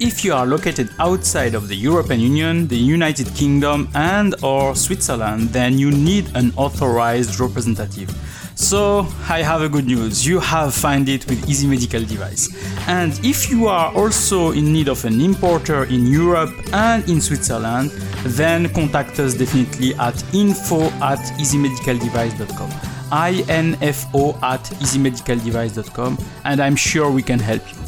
if you are located outside of the European Union, the United Kingdom, and or Switzerland, then you need an authorized representative. So I have a good news. You have found it with Easy Medical Device. And if you are also in need of an importer in Europe and in Switzerland, then contact us definitely at info at easymedicaldevice.com. info at easymedicaldevice.com and I'm sure we can help you.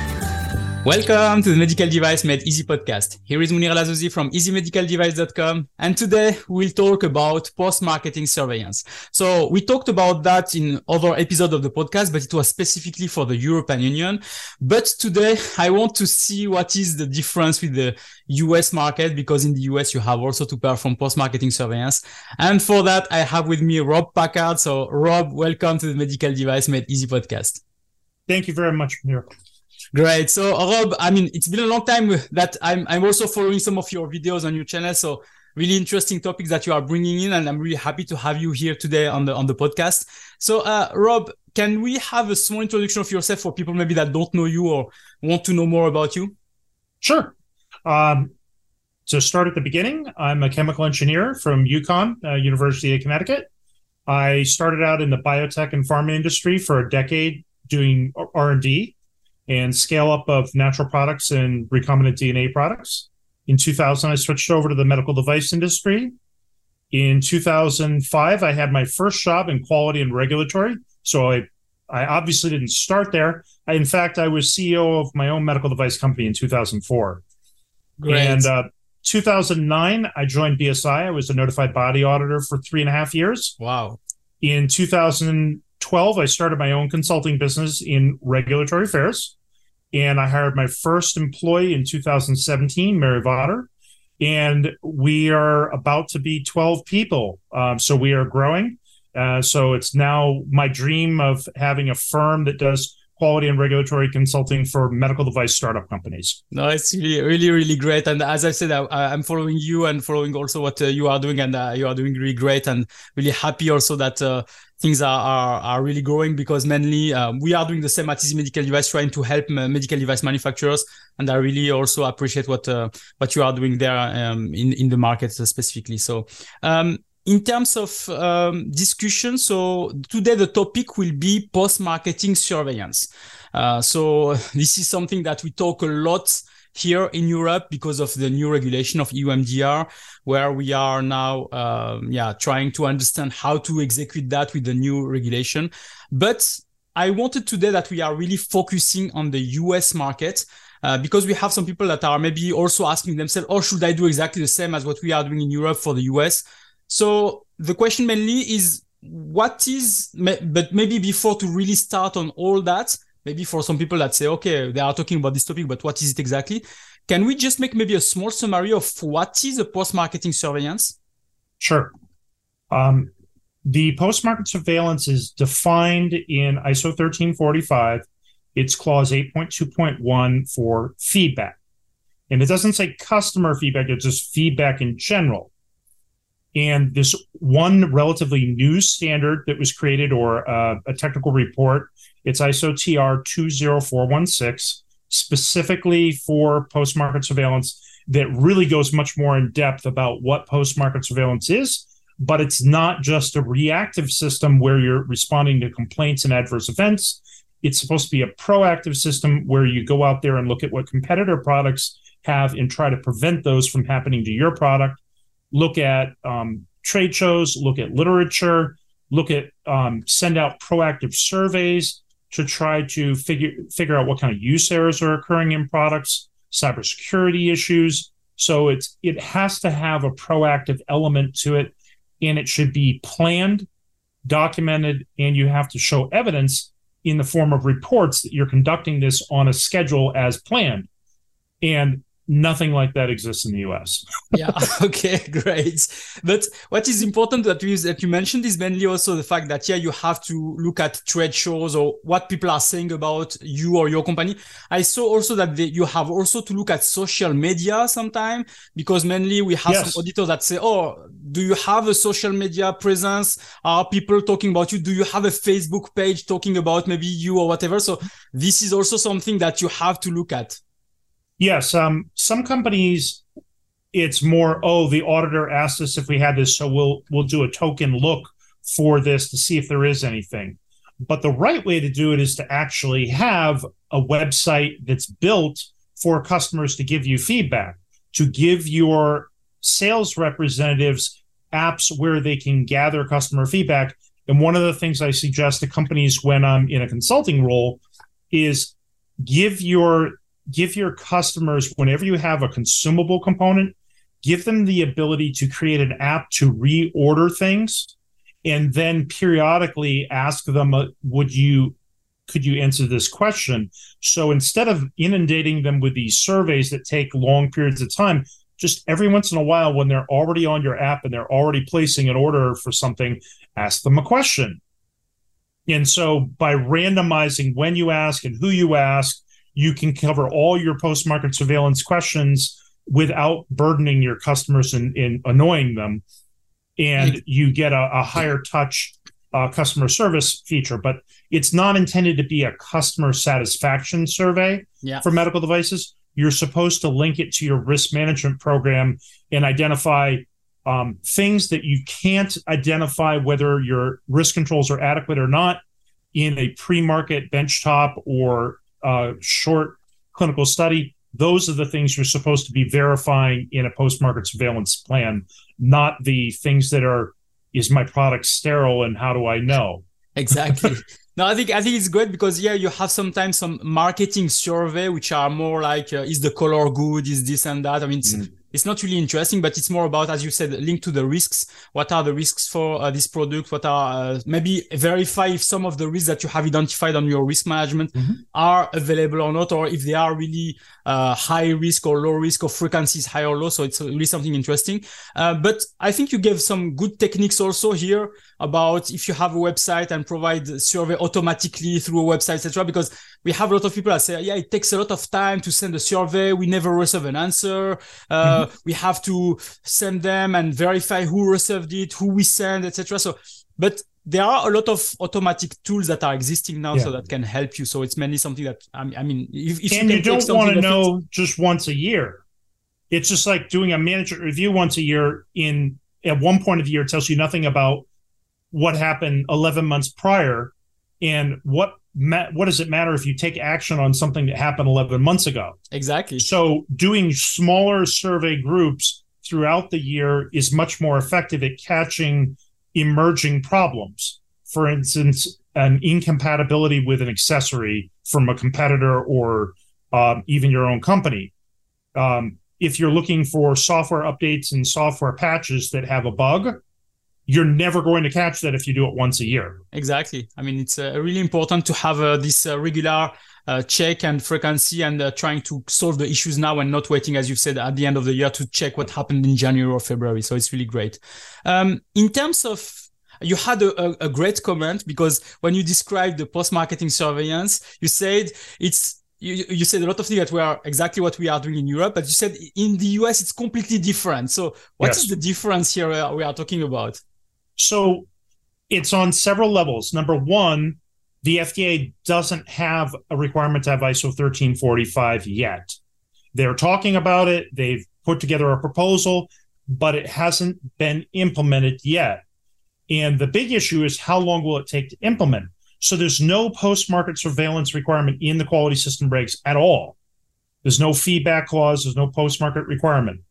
Welcome to the Medical Device Made Easy podcast. Here is Monir El Azzouzi from easymedicaldevice.com. And today we'll talk about post-marketing surveillance. So we talked about that in other episodes of the podcast, but it was specifically for the European Union. But today I want to see what is the difference with the US market, because in the US you have also to perform post-marketing surveillance. And for that, I have with me Rob Packard. So Rob, welcome to the Medical Device Made Easy podcast. Thank you very much, Monir. Great. So Rob, I mean, it's been a long time that I'm, I'm also following some of your videos on your channel. So really interesting topics that you are bringing in. And I'm really happy to have you here today on the, on the podcast. So, uh, Rob, can we have a small introduction of yourself for people maybe that don't know you or want to know more about you? Sure. Um, to start at the beginning, I'm a chemical engineer from UConn, uh, University of Connecticut. I started out in the biotech and pharma industry for a decade doing R&D and scale up of natural products and recombinant DNA products. In 2000, I switched over to the medical device industry. In 2005, I had my first job in quality and regulatory. So I, I obviously didn't start there. I, in fact, I was CEO of my own medical device company in 2004. Great. And uh, 2009, I joined BSI. I was a notified body auditor for three and a half years. Wow. In 2000, 12, I started my own consulting business in regulatory affairs. And I hired my first employee in 2017, Mary Vater. And we are about to be 12 people. Um, so we are growing. Uh, so it's now my dream of having a firm that does quality and regulatory consulting for medical device startup companies. No, it's really, really, really great. And as I said, I, am following you and following also what uh, you are doing, and uh, you are doing really great. And really happy also that uh, things are, are, are really growing because mainly um, we are doing the same at Easy Medical Device, trying to help uh, medical device manufacturers. And I really also appreciate what uh, what you are doing there um, in in the market specifically. So. Um, in terms of um, discussion, so today the topic will be post-marketing surveillance. Uh, so this is something that we talk a lot here in Europe because of the new regulation of EU where we are now, um, yeah, trying to understand how to execute that with the new regulation. But I wanted today that we are really focusing on the US market. Uh, because we have some people that are maybe also asking themselves, oh, should I do exactly the same as what we are doing in Europe for the US? So the question mainly is what is, but maybe before to really start on all that, maybe for some people that say, okay, they are talking about this topic, but what is it exactly? Can we just make maybe a small summary of what is a post-marketing surveillance? Sure. Um, the post-market surveillance is defined in ISO 13485. It's clause 8.2.1 for feedback. And it doesn't say customer feedback, it's just feedback in general. And this one relatively new standard that was created, or uh, a technical report, it's ISO TR 20416, specifically for post market surveillance, that really goes much more in depth about what post market surveillance is. But it's not just a reactive system where you're responding to complaints and adverse events. It's supposed to be a proactive system where you go out there and look at what competitor products have and try to prevent those from happening to your product look at um, trade shows, look at literature, look at um, send out proactive surveys to try to figure figure out what kind of use errors are occurring in products, cybersecurity issues. So it's it has to have a proactive element to it, and it should be planned, documented, and you have to show evidence in the form of reports that you're conducting this on a schedule as planned. And nothing like that exists in the US. yeah. Okay. Great. But what is important that we that you mentioned is mainly also the fact that yeah, you have to look at trade shows or what people are saying about you or your company. I saw also that they, you have also to look at social media sometime because mainly we have yes. some auditors that say, "Oh, do you have a social media presence? Are people talking about you? Do you have a Facebook page talking about maybe you or whatever?" So this is also something that you have to look at. Yes, um, some companies, it's more. Oh, the auditor asked us if we had this, so we'll we'll do a token look for this to see if there is anything. But the right way to do it is to actually have a website that's built for customers to give you feedback, to give your sales representatives apps where they can gather customer feedback. And one of the things I suggest to companies when I'm in a consulting role is give your give your customers, whenever you have a consumable component, give them the ability to create an app to reorder things and then periodically ask them, uh, would you could you answer this question? So instead of inundating them with these surveys that take long periods of time, just every once in a while, when they're already on your app and they're already placing an order for something, ask them a question. And so by randomizing when you ask and who you ask, you can cover all your post market surveillance questions without burdening your customers and, and annoying them. And you get a, a higher touch uh, customer service feature, but it's not intended to be a customer satisfaction survey yeah. for medical devices. You're supposed to link it to your risk management program and identify um, things that you can't identify whether your risk controls are adequate or not in a pre-market benchtop or uh, short clinical study, those are the things you're supposed to be verifying in a post-market surveillance plan, not the things that are is my product sterile and how do I know? Exactly. no, I think I think it's great because yeah, you have sometimes some marketing survey which are more like uh, is the color good, is this and that. I mean, mm it's not really interesting, but it's more about, as you said, linked to the risks. What are the risks for uh, this product? What are uh, maybe verify if some of the risks that you have identified on your risk management mm-hmm. are available or not, or if they are really uh, high risk or low risk or frequencies high or low. So it's really something interesting. Uh, but I think you gave some good techniques also here about if you have a website and provide survey automatically through a website, etc. Because we have a lot of people that say, yeah, it takes a lot of time to send a survey. We never receive an answer. Uh, mm-hmm. We have to send them and verify who received it, who we send, etc. So, but there are a lot of automatic tools that are existing now yeah. so that can help you so it's mainly something that i mean if, if and you, you don't want to know just once a year it's just like doing a management review once a year in at one point of the year tells you nothing about what happened 11 months prior and what what does it matter if you take action on something that happened 11 months ago? Exactly. So doing smaller survey groups throughout the year is much more effective at catching emerging problems. For instance an incompatibility with an accessory from a competitor or um, even your own company. Um, if you're looking for software updates and software patches that have a bug you're never going to catch that if you do it once a year. Exactly. I mean, it's uh, really important to have uh, this uh, regular uh, check and frequency and uh, trying to solve the issues now and not waiting, as you've said, at the end of the year to check what happened in January or February. So it's really great. Um, in terms of you had a, a, a great comment because when you described the post-marketing surveillance, you said it's you, you said a lot of things that were exactly what we are doing in Europe, but you said in the US it's completely different. So what yes. is the difference here we are talking about? So it's on several levels. Number one, the FDA doesn't have a requirement to have ISO 13485 yet. They're talking about it, they've put together a proposal, but it hasn't been implemented yet. And the big issue is how long will it take to implement? So there's no post market surveillance requirement in the quality system regs at all. There's no feedback clause, there's no post market requirement.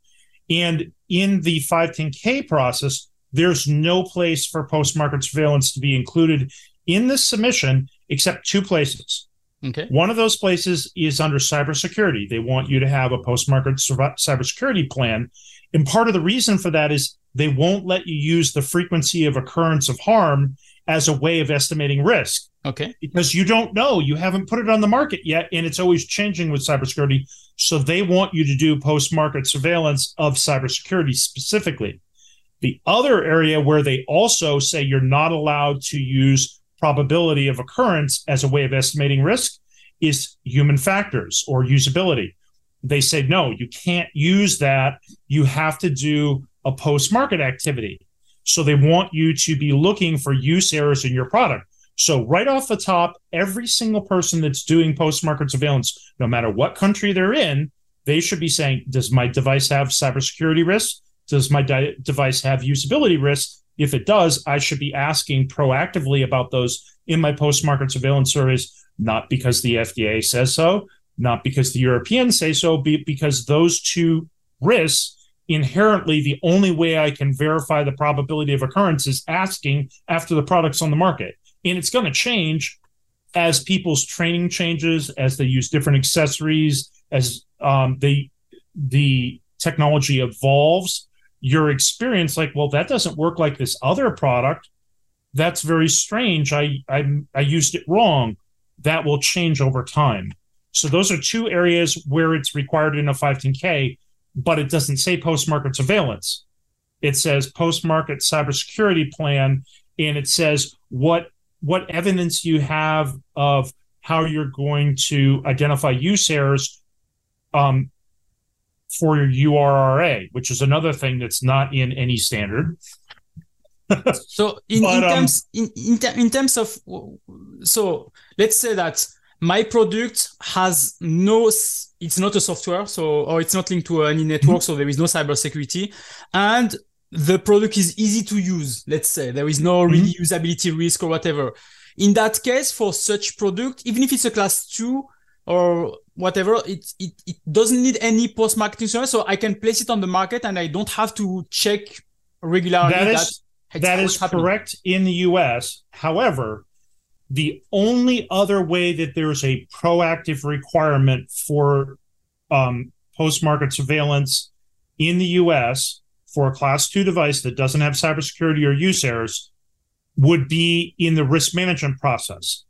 And in the 510K process, there's no place for post market surveillance to be included in this submission except two places. Okay. One of those places is under cybersecurity. They want you to have a post market cybersecurity plan. And part of the reason for that is they won't let you use the frequency of occurrence of harm as a way of estimating risk. Okay. Because you don't know, you haven't put it on the market yet, and it's always changing with cybersecurity. So they want you to do post market surveillance of cybersecurity specifically. The other area where they also say you're not allowed to use probability of occurrence as a way of estimating risk is human factors or usability. They say, no, you can't use that. You have to do a post market activity. So they want you to be looking for use errors in your product. So, right off the top, every single person that's doing post market surveillance, no matter what country they're in, they should be saying, Does my device have cybersecurity risks? Does my di- device have usability risks? If it does, I should be asking proactively about those in my post market surveillance surveys, not because the FDA says so, not because the Europeans say so, because those two risks inherently the only way I can verify the probability of occurrence is asking after the product's on the market. And it's going to change as people's training changes, as they use different accessories, as um, they the technology evolves. Your experience, like, well, that doesn't work like this other product. That's very strange. I I, I used it wrong. That will change over time. So those are two areas where it's required in a 510K but it doesn't say post market surveillance. It says post market cybersecurity plan, and it says what what evidence you have of how you're going to identify use errors um, for your URRA, which is another thing that's not in any standard. so in, but, in um, terms in, in, in terms of so let's say that my product has no it's not a software so or it's not linked to any network so there is no cybersecurity and the product is easy to use let's say there is no mm-hmm. really usability risk or whatever in that case for such product even if it's a class 2 or whatever it it, it doesn't need any post marketing service so i can place it on the market and i don't have to check regularly that is that, that is correct in the us however the only other way that there's a proactive requirement for um, post market surveillance in the US for a class two device that doesn't have cybersecurity or use errors would be in the risk management process.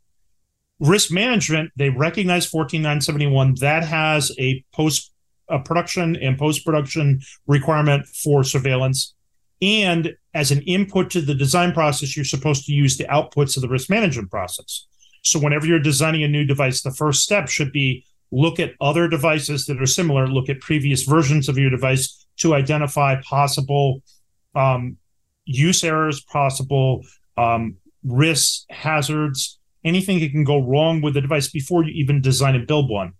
Risk management, they recognize 14971, that has a post a production and post production requirement for surveillance. And as an input to the design process, you're supposed to use the outputs of the risk management process. So whenever you're designing a new device, the first step should be look at other devices that are similar, look at previous versions of your device to identify possible um, use errors, possible um, risks, hazards, anything that can go wrong with the device before you even design and build one.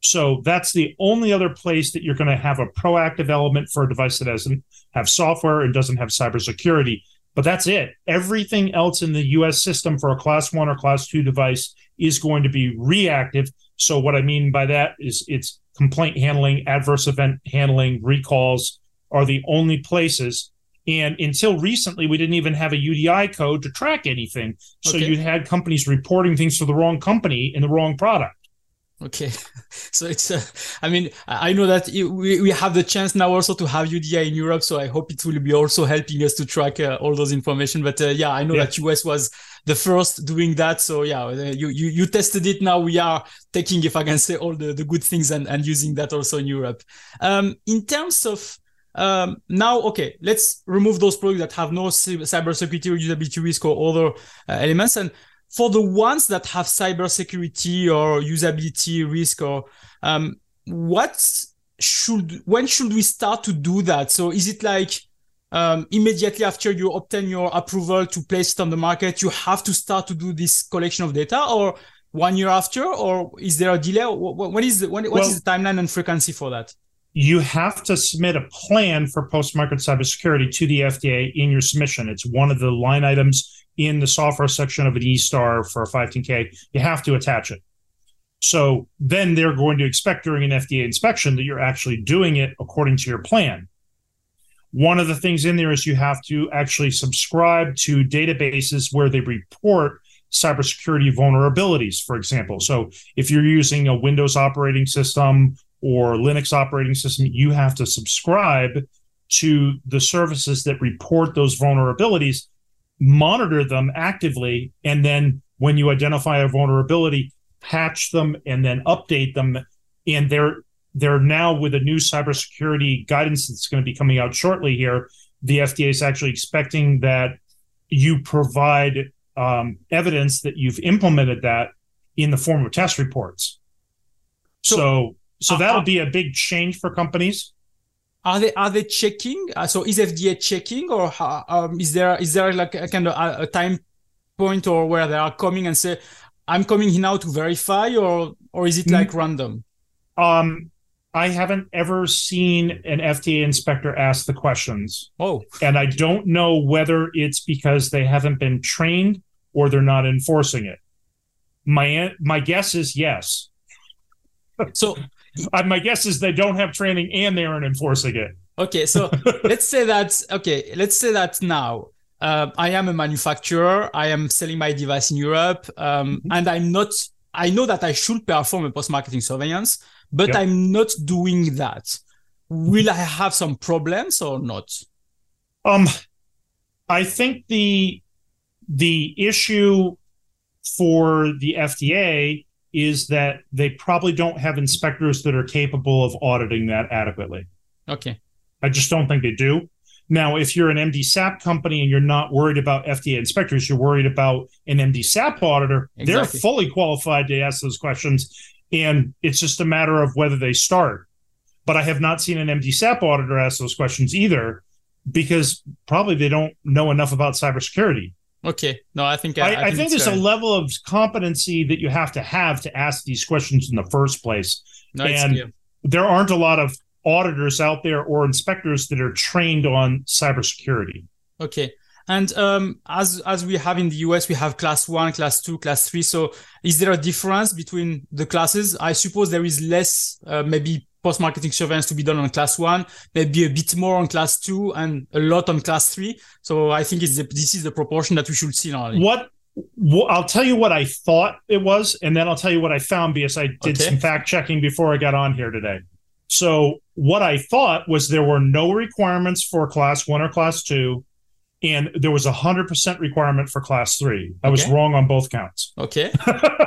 So that's the only other place that you're going to have a proactive element for a device that doesn't have software and doesn't have cybersecurity. But that's it. Everything else in the US system for a class one or class two device is going to be reactive. So, what I mean by that is it's complaint handling, adverse event handling, recalls are the only places. And until recently, we didn't even have a UDI code to track anything. So, okay. you had companies reporting things to the wrong company in the wrong product. Okay, so it's. Uh, I mean, I know that we, we have the chance now also to have UDI in Europe, so I hope it will be also helping us to track uh, all those information. But uh, yeah, I know yeah. that US was the first doing that, so yeah, uh, you, you you tested it. Now we are taking, if I can say, all the, the good things and, and using that also in Europe. Um, in terms of um, now, okay, let's remove those products that have no cybersecurity or usability risk or other uh, elements. And for the ones that have cybersecurity or usability risk or um, what should when should we start to do that? So is it like um, immediately after you obtain your approval to place it on the market you have to start to do this collection of data or one year after or is there a delay? What is the, what well, is the timeline and frequency for that you have to submit a plan for post-market cybersecurity to the FDA in your submission. It's one of the line items in the software section of an eStar for a 510K, you have to attach it. So then they're going to expect during an FDA inspection that you're actually doing it according to your plan. One of the things in there is you have to actually subscribe to databases where they report cybersecurity vulnerabilities, for example. So if you're using a Windows operating system or Linux operating system, you have to subscribe to the services that report those vulnerabilities monitor them actively, and then when you identify a vulnerability, patch them and then update them. And they're they're now with a new cybersecurity guidance that's going to be coming out shortly here. The FDA is actually expecting that you provide um, evidence that you've implemented that in the form of test reports. So, so, so uh, that'll uh, be a big change for companies. Are they are they checking? Uh, so is FDA checking, or um, is there is there like a kind of a, a time point or where they are coming and say, "I'm coming here now to verify," or or is it like mm-hmm. random? Um, I haven't ever seen an FDA inspector ask the questions. Oh. And I don't know whether it's because they haven't been trained or they're not enforcing it. My my guess is yes. So uh, my guess is they don't have training and they aren't enforcing it. Okay, so let's say that okay, let's say that now uh, I am a manufacturer. I am selling my device in Europe, um, mm-hmm. and I'm not. I know that I should perform a post-marketing surveillance, but yep. I'm not doing that. Will I have some problems or not? Um, I think the the issue for the FDA is that they probably don't have inspectors that are capable of auditing that adequately. Okay. I just don't think they do. Now, if you're an MDSAP company and you're not worried about FDA inspectors, you're worried about an MDSAP auditor, exactly. they're fully qualified to ask those questions. And it's just a matter of whether they start. But I have not seen an MDSAP auditor ask those questions either because probably they don't know enough about cybersecurity. Okay. No, I think I, I, I think, think there's fair. a level of competency that you have to have to ask these questions in the first place. No, and there aren't a lot of auditors out there or inspectors that are trained on cybersecurity. Okay. And um, as as we have in the US, we have class one, class two, class three. So, is there a difference between the classes? I suppose there is less, uh, maybe post-marketing surveillance to be done on class one, maybe a bit more on class two, and a lot on class three. So I think it's the, this is the proportion that we should see now. What, I'll tell you what I thought it was, and then I'll tell you what I found because I did okay. some fact checking before I got on here today. So what I thought was there were no requirements for class one or class two, and there was a hundred percent requirement for class three. I okay. was wrong on both counts. Okay.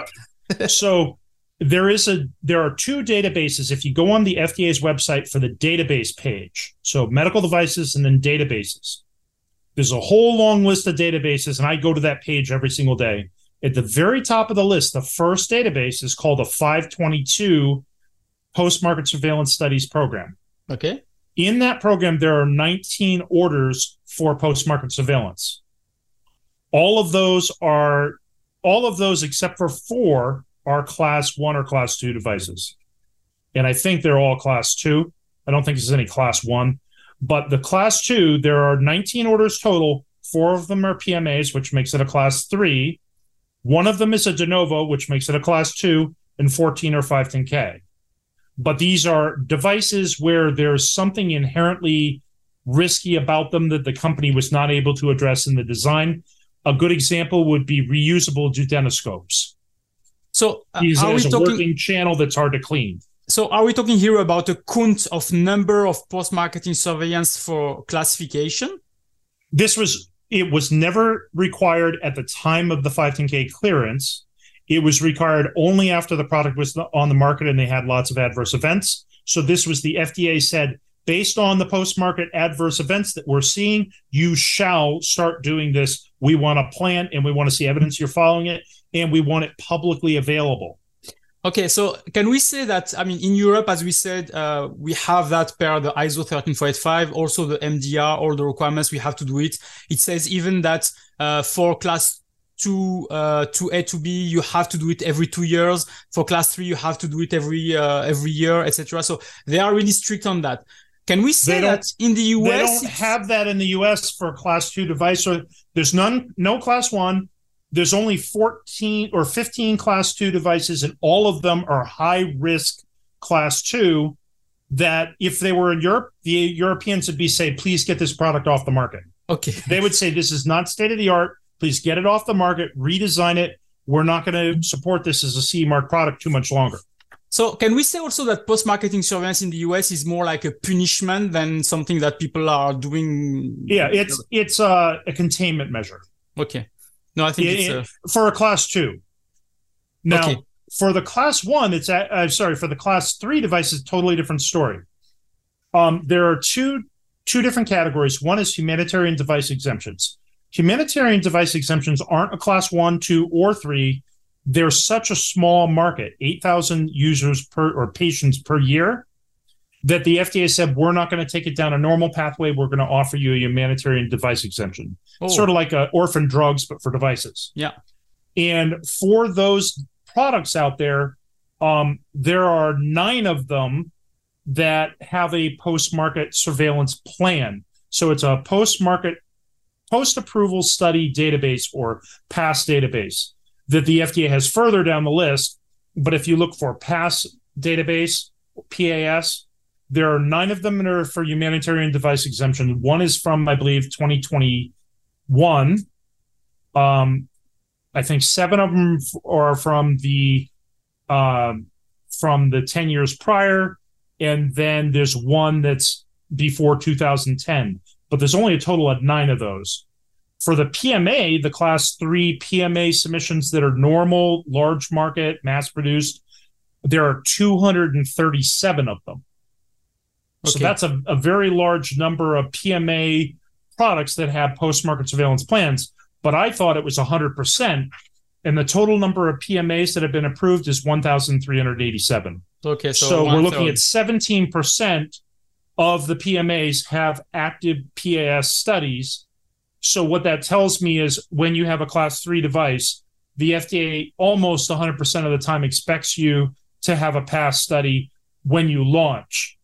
so there is a there are two databases if you go on the FDA's website for the database page. So medical devices and then databases. There's a whole long list of databases and I go to that page every single day. At the very top of the list, the first database is called the 522 Post Market Surveillance Studies program. Okay. In that program there are 19 orders for post market surveillance. All of those are all of those except for 4 are class one or class two devices. And I think they're all class two. I don't think there's any class one. But the class two, there are 19 orders total. Four of them are PMAs, which makes it a class three. One of them is a de novo, which makes it a class two, and 14 are 510K. But these are devices where there's something inherently risky about them that the company was not able to address in the design. A good example would be reusable duodenoscopes. So uh, are we talking working channel that's hard to clean? So are we talking here about a count of number of post-marketing surveillance for classification? This was it was never required at the time of the 510k clearance. It was required only after the product was on the market and they had lots of adverse events. So this was the FDA said based on the post-market adverse events that we're seeing, you shall start doing this. We want a plan and we want to see evidence you're following it and we want it publicly available. Okay, so can we say that, I mean, in Europe, as we said, uh, we have that per the ISO 13485, also the MDR, all the requirements, we have to do it. It says even that uh, for class two, uh, to A to B, you have to do it every two years. For class three, you have to do it every, uh, every year, etc. So they are really strict on that. Can we say that in the US? They don't have that in the US for class two device. So there's none, no class one, there's only 14 or 15 class two devices, and all of them are high risk class two. That if they were in Europe, the Europeans would be say, please get this product off the market. Okay. They would say, this is not state of the art. Please get it off the market, redesign it. We're not going to support this as a CE mark product too much longer. So can we say also that post-marketing surveillance in the US is more like a punishment than something that people are doing? Yeah, it's it's a, a containment measure. Okay. No, I think it's uh... for a class two. Now, okay. for the class one, it's at, uh, sorry for the class three device is totally different story. Um, there are two two different categories. One is humanitarian device exemptions. Humanitarian device exemptions aren't a class one, two, or three. They're such a small market, eight thousand users per or patients per year, that the FDA said we're not going to take it down a normal pathway. We're going to offer you a humanitarian device exemption, oh. sort of like a orphan drugs but for devices. Yeah. And for those products out there, um, there are nine of them that have a post-market surveillance plan. So it's a post-market post-approval study database or PASS database that the FDA has further down the list. But if you look for PASS database, PAS, there are nine of them that are for humanitarian device exemption. One is from, I believe, 2021. Um, I think seven of them are from the uh, from the 10 years prior, and then there's one that's before 2010. But there's only a total of nine of those. For the PMA, the class three PMA submissions that are normal, large market, mass produced, there are 237 of them. Okay. So that's a, a very large number of PMA products that have post market surveillance plans. But I thought it was 100%. And the total number of PMAs that have been approved is 1,387. Okay. So, so we're looking at 17% of the PMAs have active PAS studies. So what that tells me is when you have a class three device, the FDA almost 100% of the time expects you to have a PAS study when you launch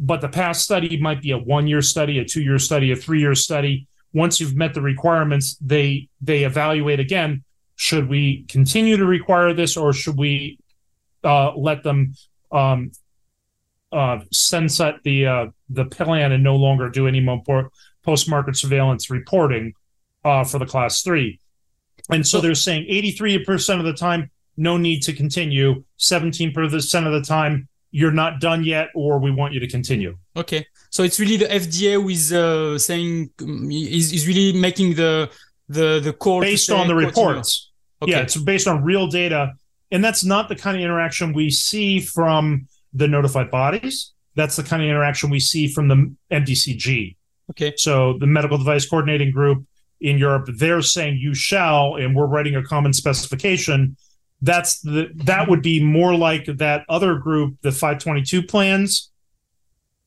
but the PAS study might be a one year study, a two year study, a three year study. Once you've met the requirements, they they evaluate again. Should we continue to require this, or should we uh, let them um, uh, sunset the uh, the plan and no longer do any more post market surveillance reporting uh, for the class three? And so they're saying 83% of the time, no need to continue. 17% of the time, you're not done yet or we want you to continue. Okay. So it's really the fda who is uh, saying is, is really making the the the core based on the reports. Okay. yeah it's based on real data. And that's not the kind of interaction we see from the notified bodies. That's the kind of interaction we see from the mdcg okay. So the medical device coordinating group in europe they're saying you shall and we're writing a common specification that's the that would be more like that other group the 522 plans.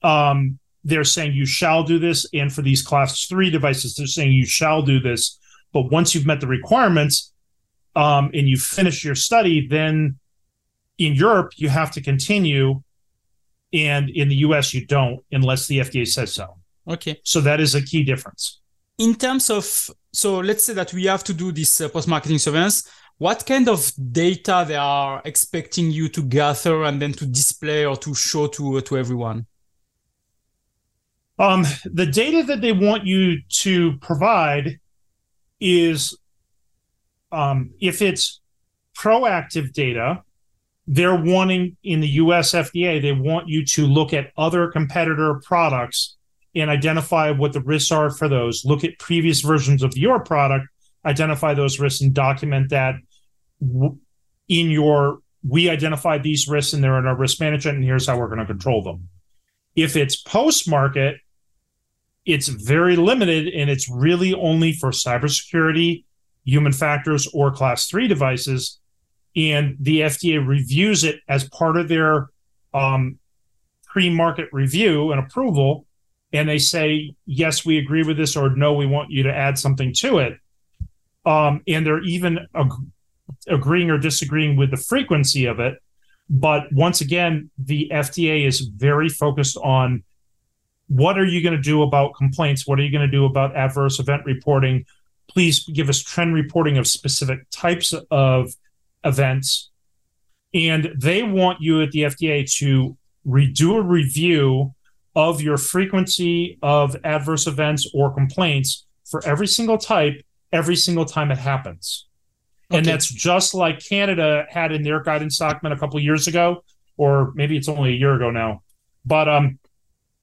Um they're saying you shall do this and for these class 3 devices they're saying you shall do this. But once you've met the requirements um and you finish your study then in Europe you have to continue and in the US you don't unless the FDA says so. Okay. So that is a key difference. In terms of so let's say that we have to do this uh, post marketing surveillance what kind of data they are expecting you to gather and then to display or to show to to everyone? Um, the data that they want you to provide is um, if it's proactive data they're wanting in the US FDA they want you to look at other competitor products and identify what the risks are for those. Look at previous versions of your product identify those risks and document that in your we identify these risks and they're in our risk management and here's how we're going to control them. If it's post market it's very limited and it's really only for cybersecurity human factors or class 3 devices and the FDA reviews it as part of their um, pre-market review and approval and they say yes we agree with this or no we want you to add something to it um, and they're even ag- agreeing or disagreeing with the frequency of it. But once again, the FDA is very focused on what are you going to do about complaints? What are you going to do about adverse event reporting? Please give us trend reporting of specific types of events. And they want you at the FDA to redo a review of your frequency of adverse events or complaints for every single type every single time it happens. Okay. And that's just like Canada had in their guidance document a couple of years ago, or maybe it's only a year ago now. But um,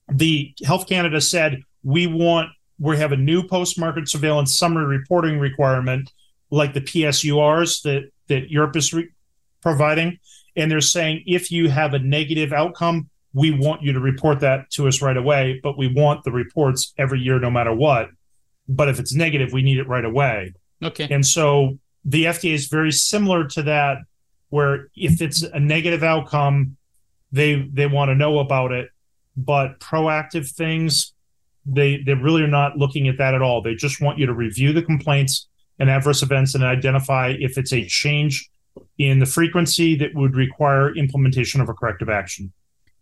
the Health Canada said we want we have a new post-market surveillance summary reporting requirement, like the PSURs that that Europe is re- providing, and they're saying if you have a negative outcome, we want you to report that to us right away, but we want the reports every year, no matter what. But if it's negative, we need it right away. Okay. And so the FDA is very similar to that, where if it's a negative outcome, they they want to know about it. But proactive things, they they really are not looking at that at all. They just want you to review the complaints and adverse events and identify if it's a change in the frequency that would require implementation of a corrective action.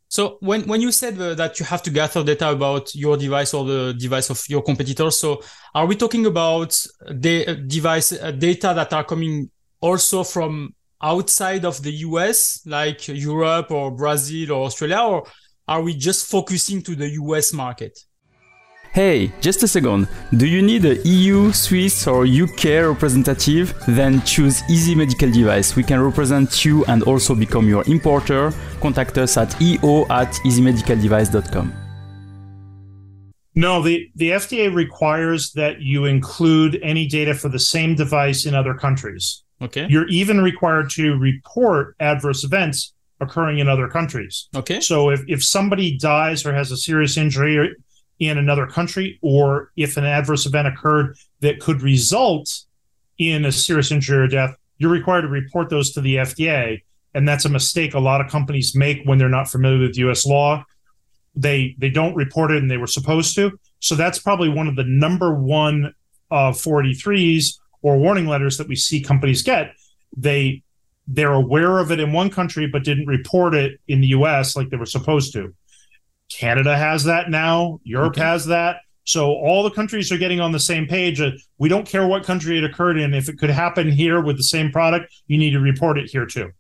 So when, when you said uh, that you have to gather data about your device or the device of your competitors, so are we talking about the device uh, data that are coming also from outside of the US, like Europe or Brazil or Australia, or are we just focusing to the US market? Hey, just a second. Do you need a EU, Swiss, or UK representative? Then choose Easy Medical Device. We can represent you and also become your importer. Contact us at eo at easymedicaldevice.com. No, the, the FDA requires that you include any data for the same device in other countries. Okay. You're even required to report adverse events occurring in other countries. Okay. So if, if somebody dies or has a serious injury in another country, or if an adverse event occurred that could result in a serious injury or death, you're required to report those to the FDA. And that's a mistake a lot of companies make when they're not familiar with US law. They they don't report it and they were supposed to. So that's probably one of the number one uh, 483s or warning letters that we see companies get. They they're aware of it in one country but didn't report it in the US like they were supposed to. Canada has that now. Europe okay. has that. So all the countries are getting on the same page. We don't care what country it occurred in. If it could happen here with the same product, you need to report it here too.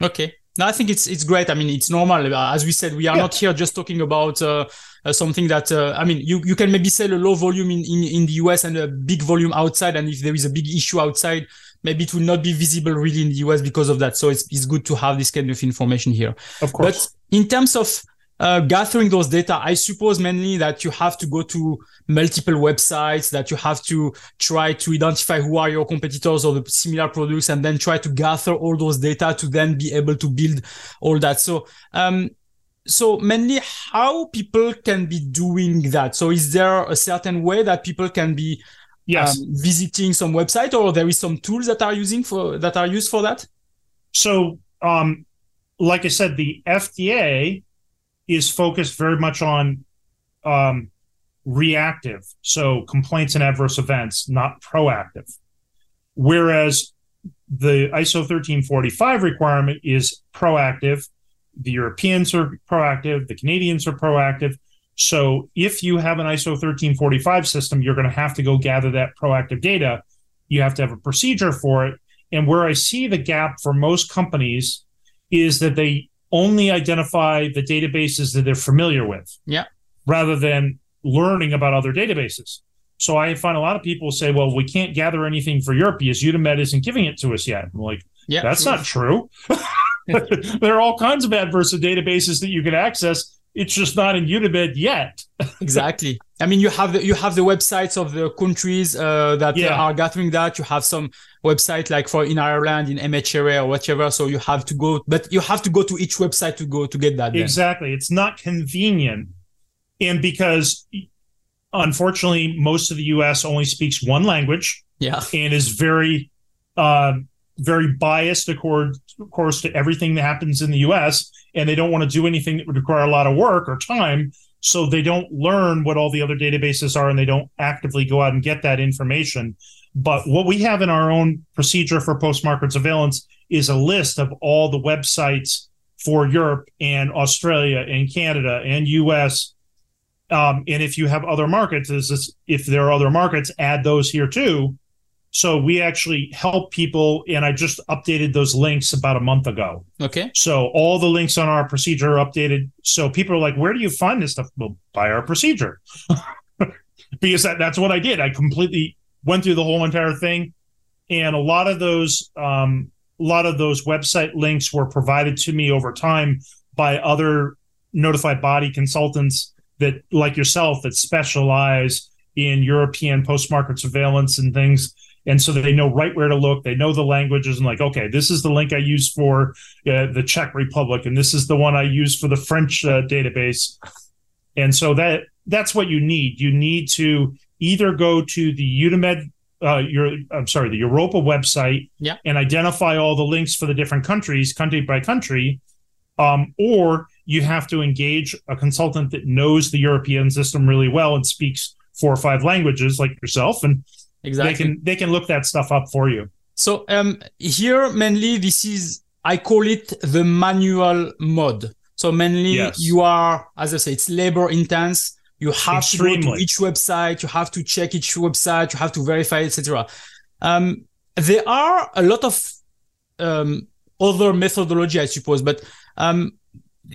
Okay. No, I think it's it's great. I mean, it's normal. Uh, as we said, we are yeah. not here just talking about uh, uh, something that uh, I mean, you, you can maybe sell a low volume in, in in the US and a big volume outside. And if there is a big issue outside, maybe it will not be visible really in the US because of that. So it's it's good to have this kind of information here. Of course. But in terms of uh, gathering those data, I suppose mainly that you have to go to multiple websites, that you have to try to identify who are your competitors or the similar products, and then try to gather all those data to then be able to build all that. So, um, so mainly how people can be doing that. So, is there a certain way that people can be yes. Um, visiting some website, or there is some tools that are using for that are used for that? So, um, like I said, the FDA is focused very much on um, reactive, so complaints and adverse events, not proactive. Whereas the ISO 13485 requirement is proactive. The Europeans are proactive, the Canadians are proactive. So if you have an ISO 13485 system, you're going to have to go gather that proactive data. You have to have a procedure for it. And where I see the gap for most companies is that they only identify the databases that they're familiar with. Yeah. Rather than learning about other databases. So I find a lot of people say, well, we can't gather anything for Europe because Eudamed isn't giving it to us yet. I'm like, yeah, that's not true. there are all kinds of adverse databases that you can access it's just not in Eudamed yet. exactly. I mean, you have the, you have the websites of the countries uh, that yeah. are gathering that. You have some website like for in Ireland, in MHRA or whatever. So you have to go, but you have to go to each website to go to get that. Exactly. It's not convenient, and because unfortunately, most of the U.S. only speaks one language. Yeah, and is very. Uh, very biased, of course, of course, to everything that happens in the U.S and they don't want to do anything that would require a lot of work or time. So they don't learn what all the other databases are and they don't actively go out and get that information. But what we have in our own procedure for post market surveillance is a list of all the websites for Europe and Australia and Canada and US. Um, and if you have other markets, is this, if there are other markets, add those here too. So we actually help people, and I just updated those links about a month ago. Okay. So all the links on our procedure are updated. So people are like, "Where do you find this stuff?" Well, by our procedure, because that, that's what I did. I completely went through the whole entire thing, and a lot of those, um, a lot of those website links were provided to me over time by other notified body consultants that, like yourself, that specialize in European post market surveillance and things. And so they know right where to look. They know the languages and like, okay, this is the link I use for uh, the Czech Republic, and this is the one I use for the French uh, database. And so that that's what you need. You need to either go to the Eudamed, uh, your I'm sorry, the Europa website, yeah. and identify all the links for the different countries, country by country, um, or you have to engage a consultant that knows the European system really well and speaks four or five languages like yourself, and exactly. they can they can look that stuff up for you. So um, here mainly this is I call it the manual mode. So mainly Yes. you are, as I say, it's labor intense. You have to go to each website. You have to check each website. You have to verify, etc. Um, there are a lot of um, other methodology, I suppose, but um,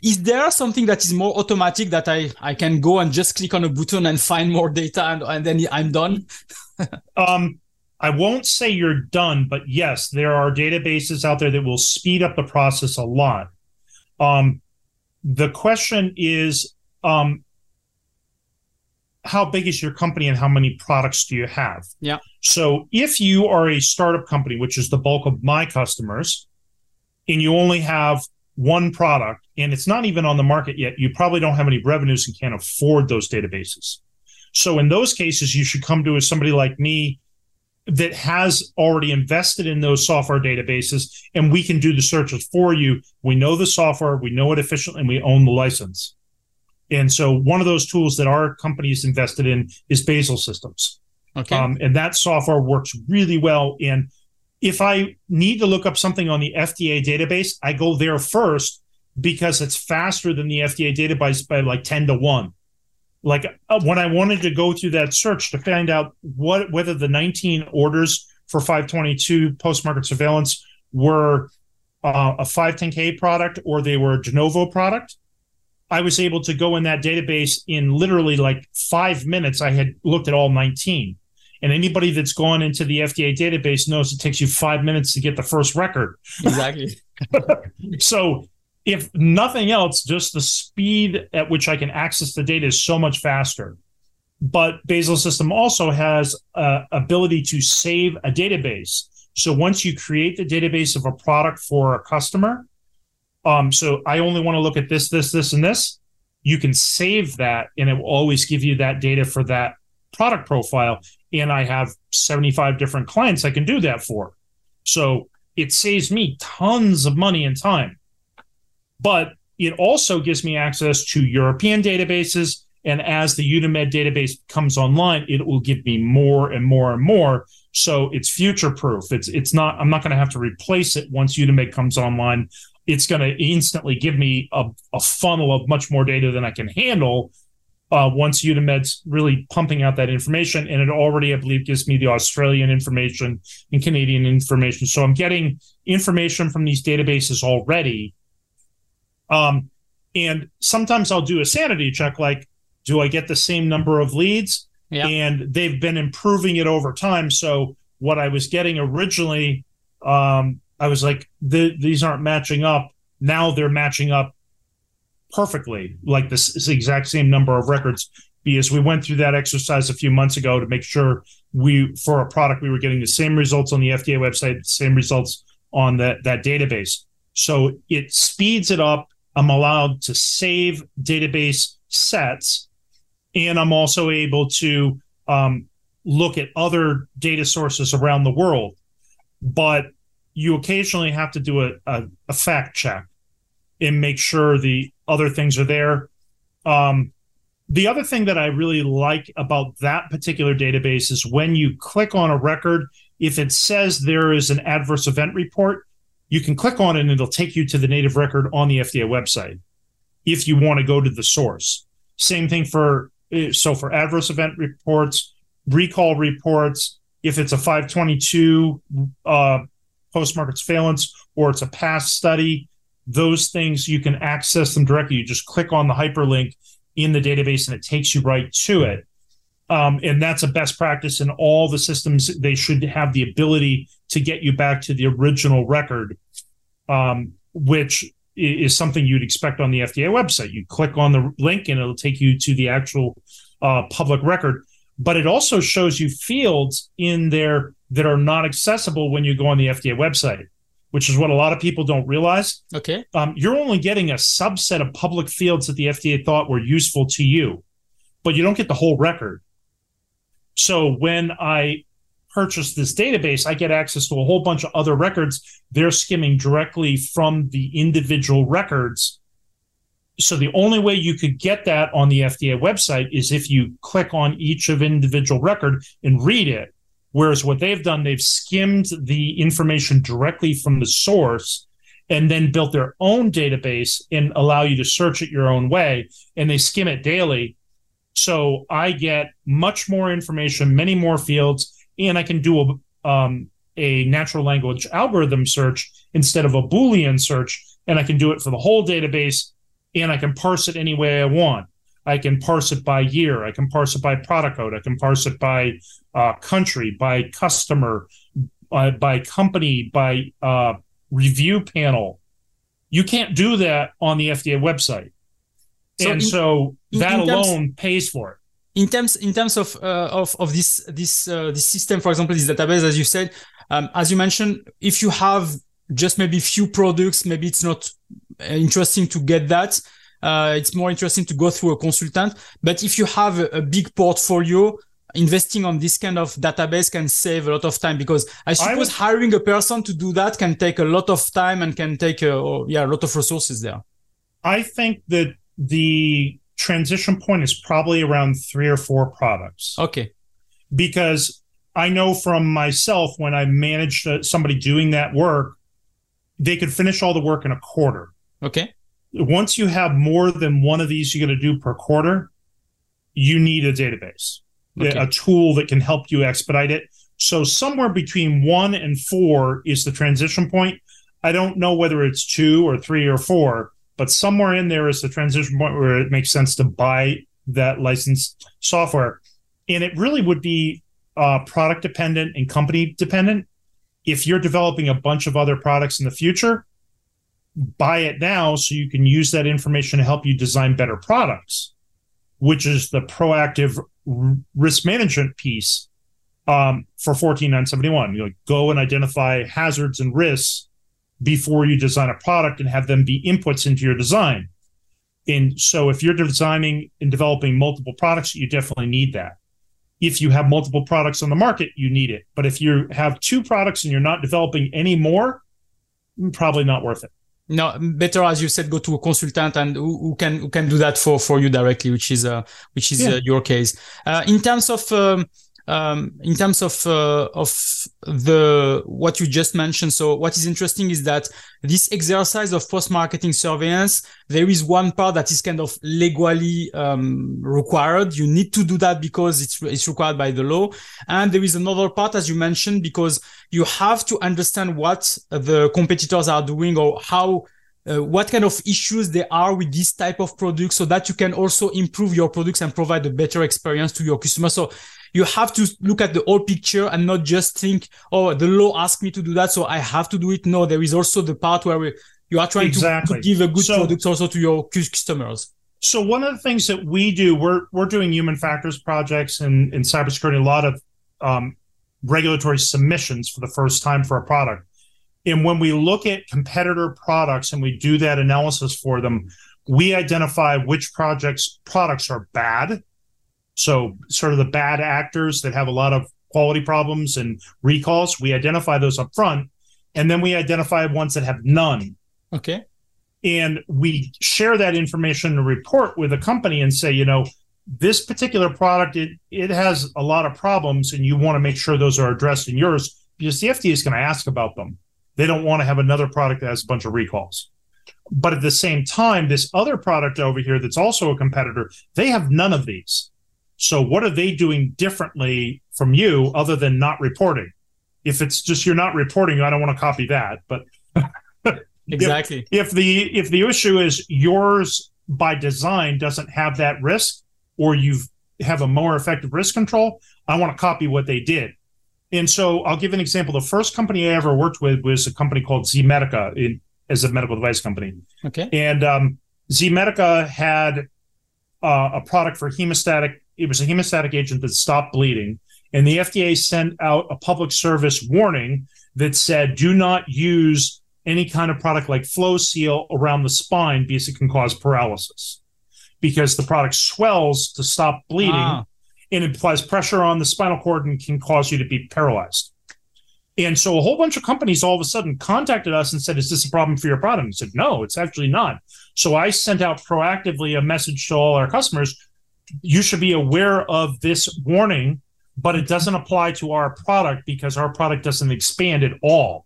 is there something that is more automatic that I, I can go and just click on a button and find more data and, and then I'm done? Um, I won't say you're done, but yes, there are databases out there that will speed up the process a lot. Um, the question is, um, how big is your company and how many products do you have? Yeah. So if you are a startup company, which is the bulk of my customers, and you only have one product and it's not even on the market yet, you probably don't have any revenues and can't afford those databases. So in those cases, you should come to somebody like me that has already invested in those software databases and we can do the searches for you. We know the software, we know it efficiently, and we own the license. And so one of those tools that our company is invested in is Basil Systems. Okay. Um, and that software works really well. And if I need to look up something on the FDA database, I go there first because it's faster than the FDA database by like 10 to 1. Like uh, when I wanted to go through that search to find out what whether the 19 orders for 522 post market surveillance were uh, a 510K product or they were a de novo product, I was able to go in that database in literally like five minutes. I had looked at all 19. And anybody that's gone into the FDA database knows it takes you five minutes to get the first record. exactly. So, if nothing else, just the speed at which I can access the data is so much faster. But Basil System also has uh, ability to save a database. So once you create the database of a product for a customer, um, so I only want to look at this, this, this, and this. You can save that, and it will always give you that data for that product profile. And I have 75 different clients I can do that for. So it saves me tons of money and time. But it also gives me access to European databases. And as the Eudamed database comes online, it will give me more and more and more. So it's future proof. It's it's not. I'm not going to have to replace it once Eudamed comes online. It's going to instantly give me a, a funnel of much more data than I can handle uh, once Eudamed's really pumping out that information. And it already, I believe, gives me the Australian information and Canadian information. So I'm getting information from these databases already. Um, and sometimes I'll do a sanity check like, do I get the same number of leads? Yeah. And they've been improving it over time. So what I was getting originally, um, I was like, th- these aren't matching up. Now they're matching up perfectly, like this, this exact same number of records. Because we went through that exercise a few months ago to make sure we, for a product, we were getting the same results on the FDA website, same results on that that database. So it speeds it up. I'm allowed to save database sets, and I'm also able to um, look at other data sources around the world. But you occasionally have to do a, a, a fact check and make sure the other things are there. Um, the other thing that I really like about that particular database is when you click on a record, if it says there is an adverse event report, you can click on it and it'll take you to the native record on the FDA website if you want to go to the source. Same thing for uh, so for adverse event reports, recall reports, if it's a 522 uh, post market surveillance or it's a PAS study, those things you can access them directly. You just click on the hyperlink in the database and it takes you right to it. Um, and that's a best practice in all the systems. They should have the ability to get you back to the original record, um, which is something you'd expect on the FDA website. You click on the link and it'll take you to the actual uh, public record. but it also shows you fields in there that are not accessible when you go on the FDA website, which is what a lot of people don't realize. Okay. Um, you're only getting a subset of public fields that the FDA thought were useful to you, but you don't get the whole record. So when I purchase this database, I get access to a whole bunch of other records. They're skimming directly from the individual records. So the only way you could get that on the FDA website is if you click on each of individual record and read it. Whereas what they've done, they've skimmed the information directly from the source and then built their own database and allow you to search it your own way. And they skim it daily. So I get much more information, many more fields, and I can do a, um, a natural language algorithm search instead of a Boolean search. And I can do it for the whole database and I can parse it any way I want. I can parse it by year. I can parse it by product code. I can parse it by uh, country, by customer, uh, by company, by uh, review panel. You can't do that on the FDA website, so and in, so that in alone pays for it. In terms, in terms of uh, of of this this uh, this system, for example, this database, as you said, um, as you mentioned, if you have just maybe few products, maybe it's not interesting to get that uh, it's more interesting to go through a consultant. But if you have a, a, big portfolio, investing on this kind of database can save a lot of time because I suppose I would, hiring a person to do that can take a lot of time and can take a, oh, yeah, a lot of resources there. I think that the transition point is probably around three or four products. Okay. Because I know from myself when I managed uh, somebody doing that work, they could finish all the work in a quarter. Okay once you have more than one of these you're going to do per quarter, you need a database, okay. a tool that can help you expedite it. So somewhere between one and four is the transition point. I don't know whether it's two or three or four, but somewhere in there is the transition point where it makes sense to buy that licensed software. And it really would be uh, product dependent and company dependent. If you're developing a bunch of other products in the future, buy it now so you can use that information to help you design better products, which is the proactive risk management piece um, for 14971. You go and identify hazards and risks before you design a product and have them be inputs into your design. And so if you're designing and developing multiple products, you definitely need that. If you have multiple products on the market, you need it. But if you have two products and you're not developing any more, probably not worth it no better as you said go to a consultant and who, who can who can do that for for you directly which is uh which is yeah. uh, your case. Uh, in terms of um, um, in terms of uh, of the what you just mentioned so what is interesting is that this exercise of post marketing surveillance there is one part that is kind of legally um, required. You need to do that because it's it's required by the law. And there is another part as you mentioned because you have to understand what the competitors are doing or how uh, what kind of issues there are with this type of product so that you can also improve your products and provide a better experience to your customers so you have to look at the whole picture and not just think, oh, the law asked me to do that, so I have to do it. No, there is also the part where we, you are trying exactly. to, to, give a good so, product also to your customers. So one of the things that we do, we're we're doing human factors projects and in, in cybersecurity, a lot of um, regulatory submissions for the first time for a product. And when we look at competitor products and we do that analysis for them, we identify which projects products are bad so, sort of the bad actors that have a lot of quality problems and recalls, we identify those up front. And then we identify ones that have none. Okay. And we share that information and report with a company and say, you know, this particular product, it, it has a lot of problems, and you want to make sure those are addressed in yours because the FDA is going to ask about them. They don't want to have another product that has a bunch of recalls. But at the same time, this other product over here that's also a competitor, they have none of these. So what are they doing differently from you other than not reporting? If it's just you're not reporting, I don't want to copy that. But exactly. If, if the if the issue is yours by design doesn't have that risk, or you have a more effective risk control, I want to copy what they did. And so I'll give an example. The first company I ever worked with was a company called Z Medica in, as a medical device company. Okay. And um, Z Medica had uh, a product for hemostatic it was a hemostatic agent that stopped bleeding. And the FDA sent out a public service warning that said, do not use any kind of product like FloSeal around the spine because it can cause paralysis. Because the product swells to stop bleeding ah. and it applies pressure on the spinal cord and can cause you to be paralyzed. And so a whole bunch of companies all of a sudden contacted us and said, Is this a problem for your product? And said, No, it's actually not. So I sent out proactively a message to all our customers you should be aware of this warning, but it doesn't apply to our product because our product doesn't expand at all.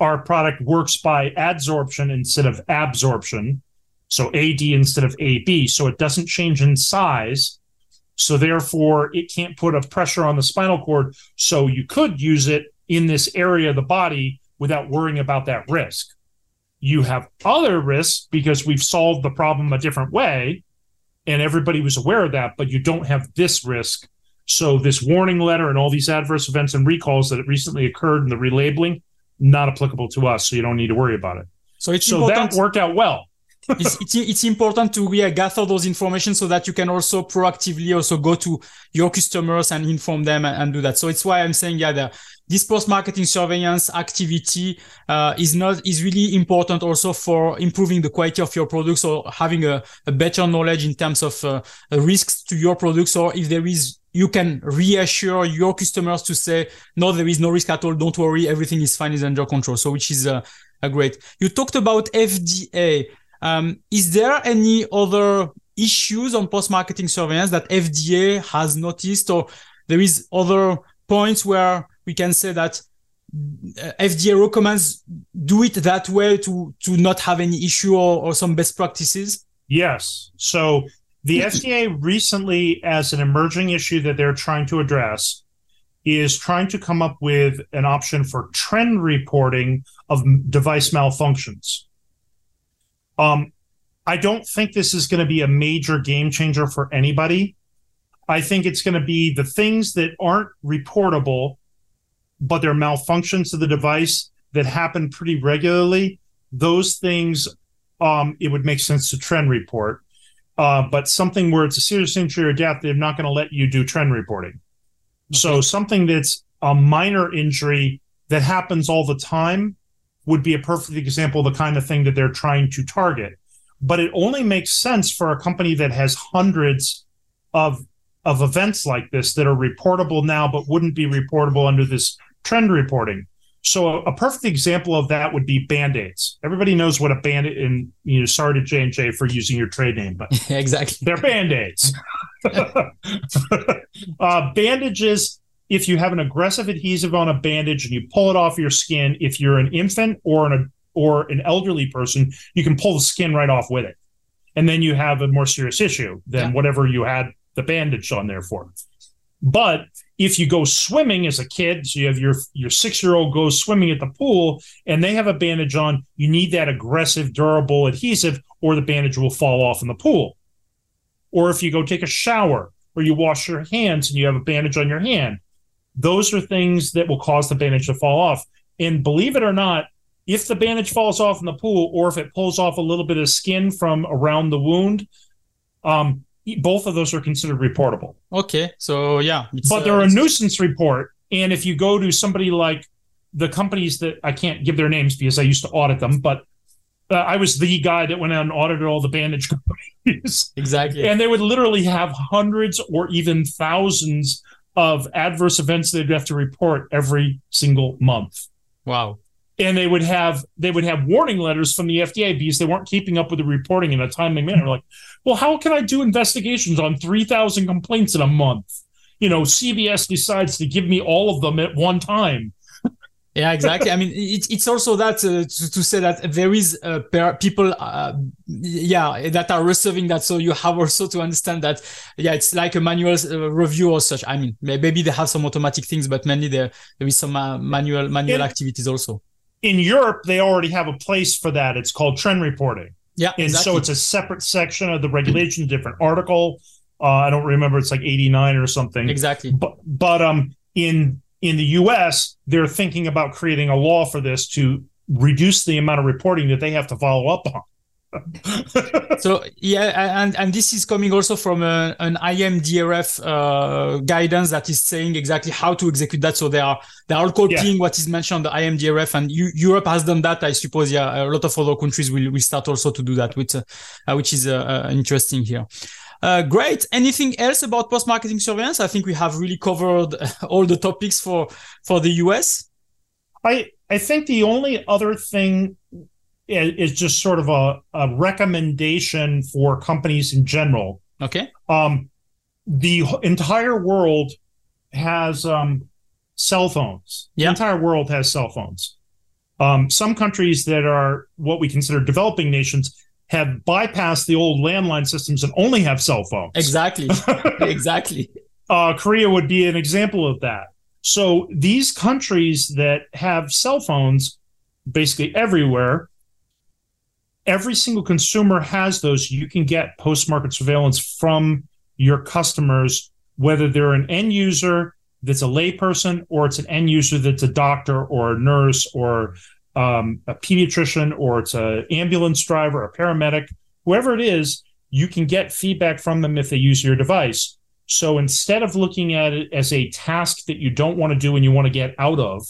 Our product works by adsorption instead of absorption. So AD instead of AB. So it doesn't change in size. So therefore, it can't put a pressure on the spinal cord. So you could use it in this area of the body without worrying about that risk. You have other risks because we've solved the problem a different way, and everybody was aware of that, but you don't have this risk. So this warning letter and all these adverse events and recalls that recently occurred in the relabeling, not applicable to us. So you don't need to worry about it. So it's so important. that worked out well it's, it's, it's, important to yeah, gather those information so that you can also proactively also go to your customers and inform them and, and do that. So it's why I'm saying, yeah, the, this post-marketing surveillance activity uh, is not is really important also for improving the quality of your products or having a, a better knowledge in terms of uh, risks to your products or if there is you can reassure your customers to say no there is no risk at all. Don't worry. Everything is fine. Is under control. So which is uh, great. You talked about fda um, is there any other issues on post-marketing surveillance that FDA has noticed, or there is other points where we can say that uh, FDA recommends do it that way to to not have any issue or, or some best practices? Yes. So the FDA recently, as an emerging issue that they're trying to address, is trying to come up with an option for trend reporting of device malfunctions. Um, I don't think this is going to be a major game changer for anybody. I think it's going to be the things that aren't reportable, but they're malfunctions of the device that happen pretty regularly. Those things, um, it would make sense to trend report. Uh, but something where it's a serious injury or death, they're not going to let you do trend reporting. Okay. So something that's a minor injury that happens all the time, would be a perfect example of the kind of thing that they're trying to target. But it only makes sense for a company that has hundreds of of events like this that are reportable now, but wouldn't be reportable under this trend reporting. So a, a perfect example of that would be band-aids. Everybody knows what a band-aid and you know, sorry to J and J for using your trade name, but exactly they're band-aids. uh, bandages if you have an aggressive adhesive on a bandage and you pull it off your skin, if you're an infant or an or an elderly person, you can pull the skin right off with it. And then you have a more serious issue than yeah. whatever you had the bandage on there for. But if you go swimming as a kid, so you have your your six year old goes swimming at the pool and they have a bandage on, you need that aggressive, durable adhesive, or the bandage will fall off in the pool. Or if you go take a shower or you wash your hands and you have a bandage on your hand, those are things that will cause the bandage to fall off. And believe it or not, if the bandage falls off in the pool or if it pulls off a little bit of skin from around the wound, um, both of those are considered reportable. Okay, so yeah, but they're uh, a nuisance report, and if you go to somebody like the companies that I can't give their names because I used to audit them, but uh, I was the guy that went out and audited all the bandage companies. Exactly, and they would literally have hundreds or even thousands of adverse events they'd have to report every single month. Wow. And they would have they would have warning letters from the FDA because they weren't keeping up with the reporting in a timely manner. Like, well, how can I do investigations on three thousand complaints in a month? You know, CVS decides to give me all of them at one time. Yeah, exactly. I mean, it, it's also that uh, to, to, say that there is uh, people, uh, yeah, that are receiving that. So you have also to understand that, yeah, it's like a manual uh, review or such. I mean, maybe they have some automatic things, but mainly there there is some uh, manual manual in, activities also. In Europe, they already have a place for that. It's called trend reporting. Yeah, and exactly. so it's a separate section of the regulation, different article. Uh, I don't remember. It's like eighty nine or something. Exactly. But but um in in the US, they're thinking about creating a law for this to reduce the amount of reporting that they have to follow up on. so yeah, and and this is coming also from a, an IMDRF uh, guidance that is saying exactly how to execute that. So they are they are copying yeah. what is mentioned on the IMDRF, and U- Europe has done that. I suppose yeah, a lot of other countries will will start also to do that, which uh, which is uh, uh, interesting here. Uh, great. Anything else about post-marketing surveillance? I think we have really covered all the topics for for the US. I I think the only other thing is just sort of a, a recommendation for companies in general. Okay. Um, the entire world has um, cell phones. Yeah. The entire world has cell phones. Um, some countries that are what we consider developing nations have bypassed the old landline systems and only have cell phones. Exactly. exactly. Uh, Korea would be an example of that. So these countries that have cell phones basically everywhere, every single consumer has those. You can get post market surveillance from your customers, whether they're an end user that's a layperson or it's an end user that's a doctor or a nurse or um, a pediatrician or it's an ambulance driver, a paramedic, whoever it is, you can get feedback from them if they use your device. So instead of looking at it as a task that you don't want to do and you want to get out of,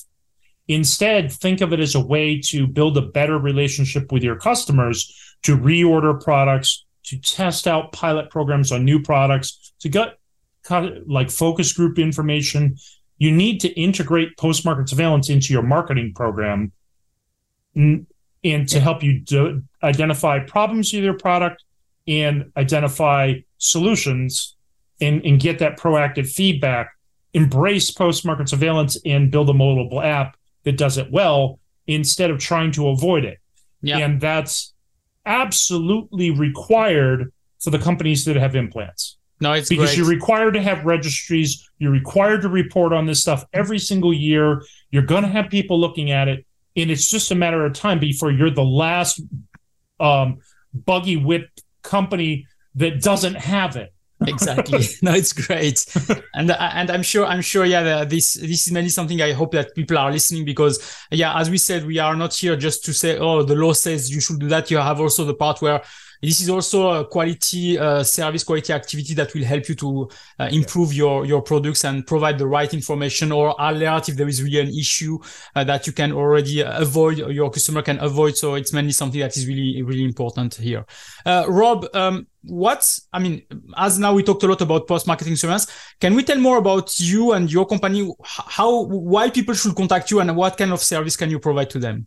instead think of it as a way to build a better relationship with your customers, to reorder products, to test out pilot programs on new products, to get like focus group information. You need to integrate post market surveillance into your marketing program and to help you do, identify problems with your product and identify solutions and, and get that proactive feedback embrace post-market surveillance and build a mobile app that does it well instead of trying to avoid it yeah. and that's absolutely required for the companies that have implants no, it's because great. you're required to have registries. You're required to report on this stuff every single year. You're going to have people looking at it and it's just a matter of time before you're the last um, buggy whip company that doesn't have it. exactly. No it's great. And and i'm sure i'm sure yeah this this is mainly something i hope that people are listening because yeah as we said we are not here just to say oh the law says you should do that. You have also the part where this is also a quality uh, service, quality activity that will help you to uh, improve your, your products and provide the right information or alert if there is really an issue uh, that you can already avoid or your customer can avoid. So it's mainly something that is really, really important here. Uh, Rob, um, what's i mean as now we talked a lot about post marketing surveillance can we tell more about you and your company how why people should contact you and what kind of service can you provide to them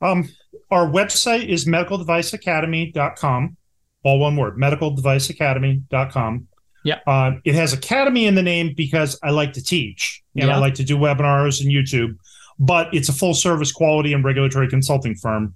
um our website is medicaldeviceacademy.com, all one word, medicaldeviceacademy.com. Yeah. Uh, it has academy in the name because I like to teach and yeah. I like to do webinars and YouTube, but it's a full service quality and regulatory consulting firm.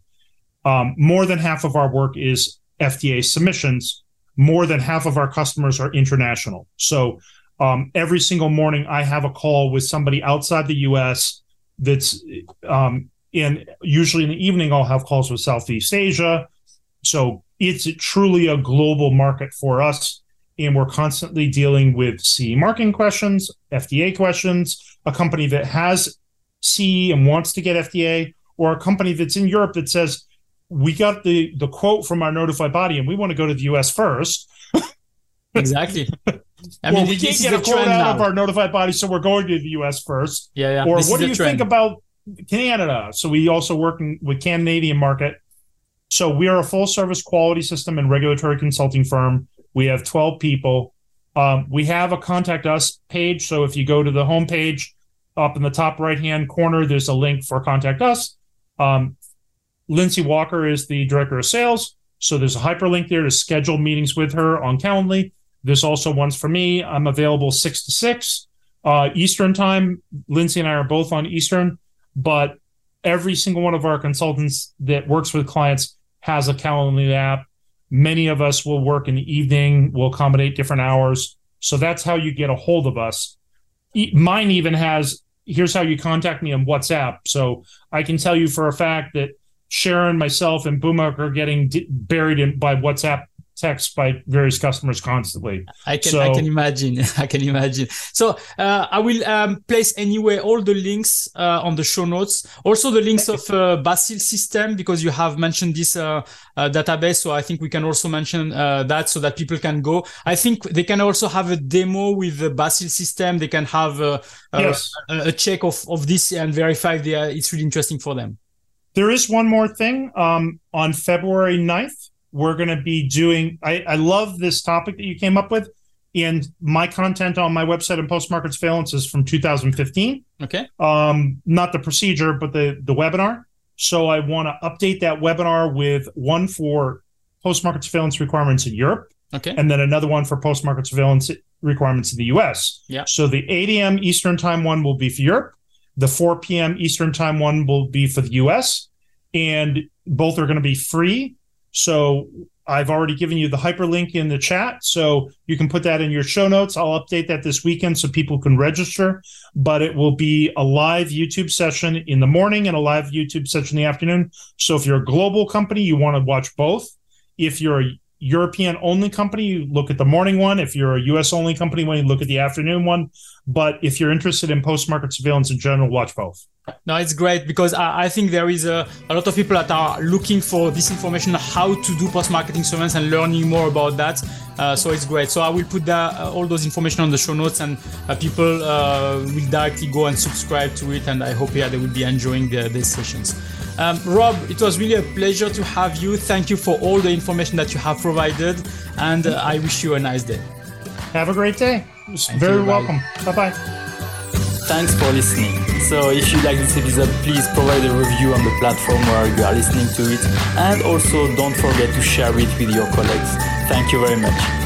Um, more than half of our work is FDA submissions. More than half of our customers are international. So um, every single morning, I have a call with somebody outside the US that's um, and usually in the evening I'll have calls with Southeast Asia. So it's truly a global market for us. And we're constantly dealing with CE marking questions, FDA questions, a company that has CE and wants to get FDA, or a company that's in Europe that says, we got the, the quote from our notified body and we want to go to the US first. exactly. I well, mean, we can't get a quote out now. of our notified body, so we're going to the US first. Yeah, yeah. Or this what do you think about Canada. So we also work in, with Canadian market. So we are a full service quality system and regulatory consulting firm. We have 12 people. Um, we have a contact us page. So if you go to the homepage up in the top right hand corner, there's a link for contact us. Um, Lindsay Walker is the director of sales. So there's a hyperlink there to schedule meetings with her on Calendly. There's also ones for me. I'm available six to six uh, Eastern time. Lindsay and I are both on Eastern but every single one of our consultants that works with clients has a Calendly app. Many of us will work in the evening, will accommodate different hours. So that's how you get a hold of us. Mine even has here's how you contact me on WhatsApp. So I can tell you for a fact that Sharon, myself, and Boomak are getting buried in by WhatsApp texts by various customers constantly. I can so, I can imagine. I can imagine. So uh, I will um, place anyway all the links uh, on the show notes. Also the links of uh, Basil system because you have mentioned this uh, uh, database. So I think we can also mention uh, that so that people can go. I think they can also have a demo with the Basil system. They can have yes. a, a, check of, of this and verify it's really interesting for them. There is one more thing. Um, on February 9th, we're going to be doing, I, I love this topic that you came up with. And my content on my website and post market surveillance is from 2015. Okay. Um, not the procedure, but the, the webinar. So I want to update that webinar with one for post market surveillance requirements in Europe. Okay. And then another one for post market surveillance requirements in the US. Yeah. So the 8 a.m. Eastern time one will be for Europe. The 4 p.m. Eastern time one will be for the US. And both are going to be free. So I've already given you the hyperlink in the chat. So you can put that in your show notes. I'll update that this weekend so people can register. But it will be a live YouTube session in the morning and a live YouTube session in the afternoon. So if you're a global company, you want to watch both. If you're a European only company, you look at the morning one. If you're a US only company, when you look at the afternoon one. But if you're interested in post market surveillance in general, watch both. No, it's great because I, I think there is a, a, lot of people that are looking for this information, how to do post marketing surveillance and learning more about that. Uh, so it's great. So I will put that, uh, all those information on the show notes and uh, people uh, will directly go and subscribe to it. And I hope yeah, they will be enjoying the, these sessions. Um, Rob, it was really a pleasure to have you. Thank you for all the information that you have provided, and uh, I wish you a nice day. Have a great day. very you, welcome. Bye bye. Thanks for listening. So, if you like this episode, please provide a review on the platform where you are listening to it, and also don't forget to share it with your colleagues. Thank you very much.